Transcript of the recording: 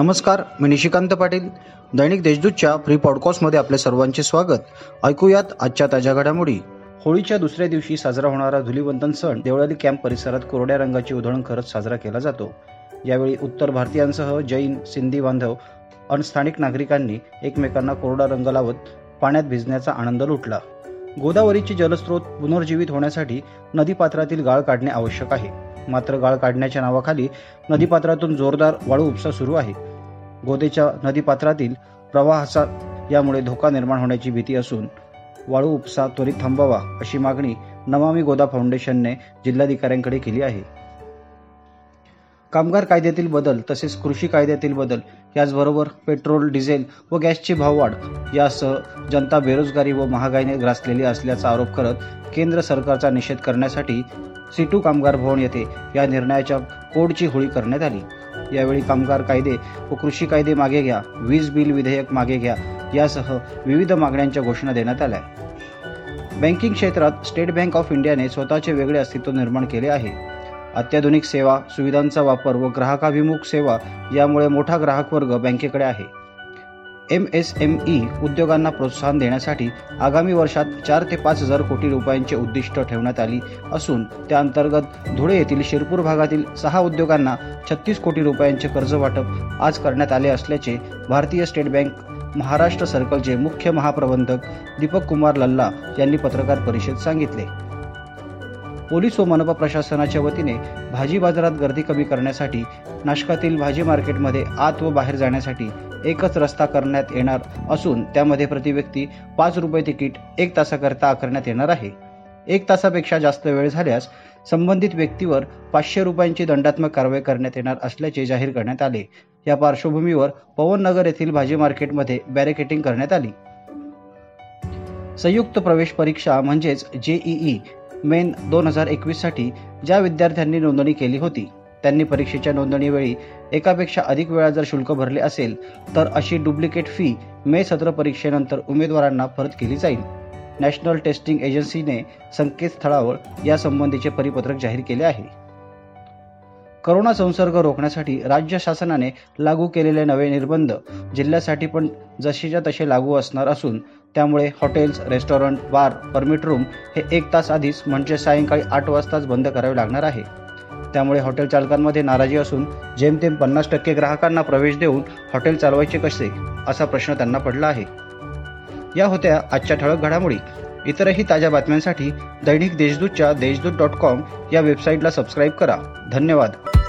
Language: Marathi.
नमस्कार मी निशिकांत पाटील. दैनिक देशदूतच्या फ्री पॉडकास्टमध्ये आपले सर्वांचे स्वागत. ऐकूयात आजच्या ताज्या घडामोडी. होळीच्या दुसऱ्या दिवशी साजरा होणारा धुलीवंदन सण देवळाली कॅम्प परिसरात कोरड्या रंगाची उधळण करत साजरा केला जातो. यावेळी उत्तर भारतीयांसह जैन सिंधी बांधव आणि स्थानिक नागरिकांनी एकमेकांना कोरडा रंग लावत पाण्यात भिजण्याचा आनंद लुटला. गोदावरीचे जलस्रोत पुनर्जीवित होण्यासाठी नदीपात्रातील गाळ काढणे आवश्यक आहे. मात्र गाळ काढण्याच्या नावाखाली नदीपात्रातून जोरदार वाळू उपसा सुरू आहे. गोदेच्या नदीपात्रातील प्रवाहाचा यामुळे धोका निर्माण होण्याची भीती असून वाळू उपसा त्वरित थांबावा अशी मागणी नमामी गोदा फाउंडेशनने जिल्हाधिकाऱ्यांकडे केली आहे. कामगार कायद्यातील बदल तसेच कृषी कायद्यातील बदल याचबरोबर पेट्रोल डिझेल व गॅसची भाववाढ यासह जनता बेरोजगारी व महागाईने ग्रासलेली असल्याचा आरोप करत केंद्र सरकारचा निषेध करण्यासाठी सिटू कामगार भवन येथे या निर्णयाच्या कोडची होळी करण्यात आली. यावेळी कामगार कायदे व कृषी कायदे मागे घ्या. वीज बिल विधेयक मागे घ्या. यासह विविध मागण्यांच्या घोषणा देण्यात आल्या. बँकिंग क्षेत्रात स्टेट बँक ऑफ इंडियाने स्वतःचे वेगळे अस्तित्व निर्माण केले आहे. अत्याधुनिक सेवा सुविधांचा वापर व ग्राहकाभिमुख सेवा यामुळे मोठा ग्राहक वर्ग बँकेकडे आहे. एम एस एम ई उद्योगांना प्रोत्साहन देण्यासाठी आगामी वर्षात चार ते पाच हजार कोटी रुपयांचे उद्दिष्ट ठेवण्यात आली असून त्या अंतर्गत धुळे येथील शिरपूर भागातील सहा उद्योगांना छत्तीस कोटी रुपयांचे कर्ज वाटप आज करण्यात आले असल्याचे भारतीय स्टेट बँक महाराष्ट्र सर्कलचे मुख्य महाप्रबंधक दीपक कुमार लल्ला यांनी पत्रकार परिषदेत सांगितले. पोलीस व मनपा प्रशासनाच्या वतीने भाजी बाजारात गर्दी कमी करण्यासाठी नाशकातील भाजी मार्केटमध्ये आत व बाहेर जाण्यासाठी एकच रस्ता करण्यात येणार असून त्यामध्ये प्रति व्यक्ती पाच रुपये तिकीट एक तासाकरता आकारण्यात येणार आहे. एक तासापेक्षा जास्त वेळ झाल्यास संबंधित व्यक्तीवर पाचशे रुपयांची दंडात्मक कारवाई करण्यात येणार असल्याचे जाहीर करण्यात आले. या पार्श्वभूमीवर पवन नगर येथील भाजी मार्केटमध्ये बॅरिकेटिंग करण्यात आली. संयुक्त प्रवेश परीक्षा म्हणजेच जेईई मेन दोन हजार एकवीससाठी ज्या विद्यार्थ्यांनी नोंदणी केली होती त्यांनी परीक्षेच्या नोंदणीवेळी एकापेक्षा अधिक वेळा जर शुल्क भरले असेल तर अशी डुप्लिकेट फी मे सत्र परीक्षेनंतर उमेदवारांना परत केली जाईल. नॅशनल टेस्टिंग एजन्सीने संकेतस्थळावर यासंबंधीचे परिपत्रक जाहीर केले आहे. करोना संसर्ग रोखण्यासाठी राज्य शासनाने लागू केलेले नवे निर्बंध जिल्ह्यासाठी पण जसेच्या तसे लागू असणार असून त्यामुळे hotels restaurant bar permit room हे एक तास आधीच म्हणजे सायंकाळी आठ वाजताच बंद करावे लागणार आहे. त्यामुळे हॉटेल चालकांमध्ये नाराजी असून जेमतेम पन्नास टक्के ग्राहकांना प्रवेश देऊन हॉटेल चालवायचे कसे असा प्रश्न त्यांना पडला आहे. या होत्या आजच्या ठळक घडामोडी. इतरही ताज्या बातम्यांसाठी दैनिक देशदूतच्या देशदूत डॉट कॉम या वेबसाईटला सबस्क्राईब करा. धन्यवाद.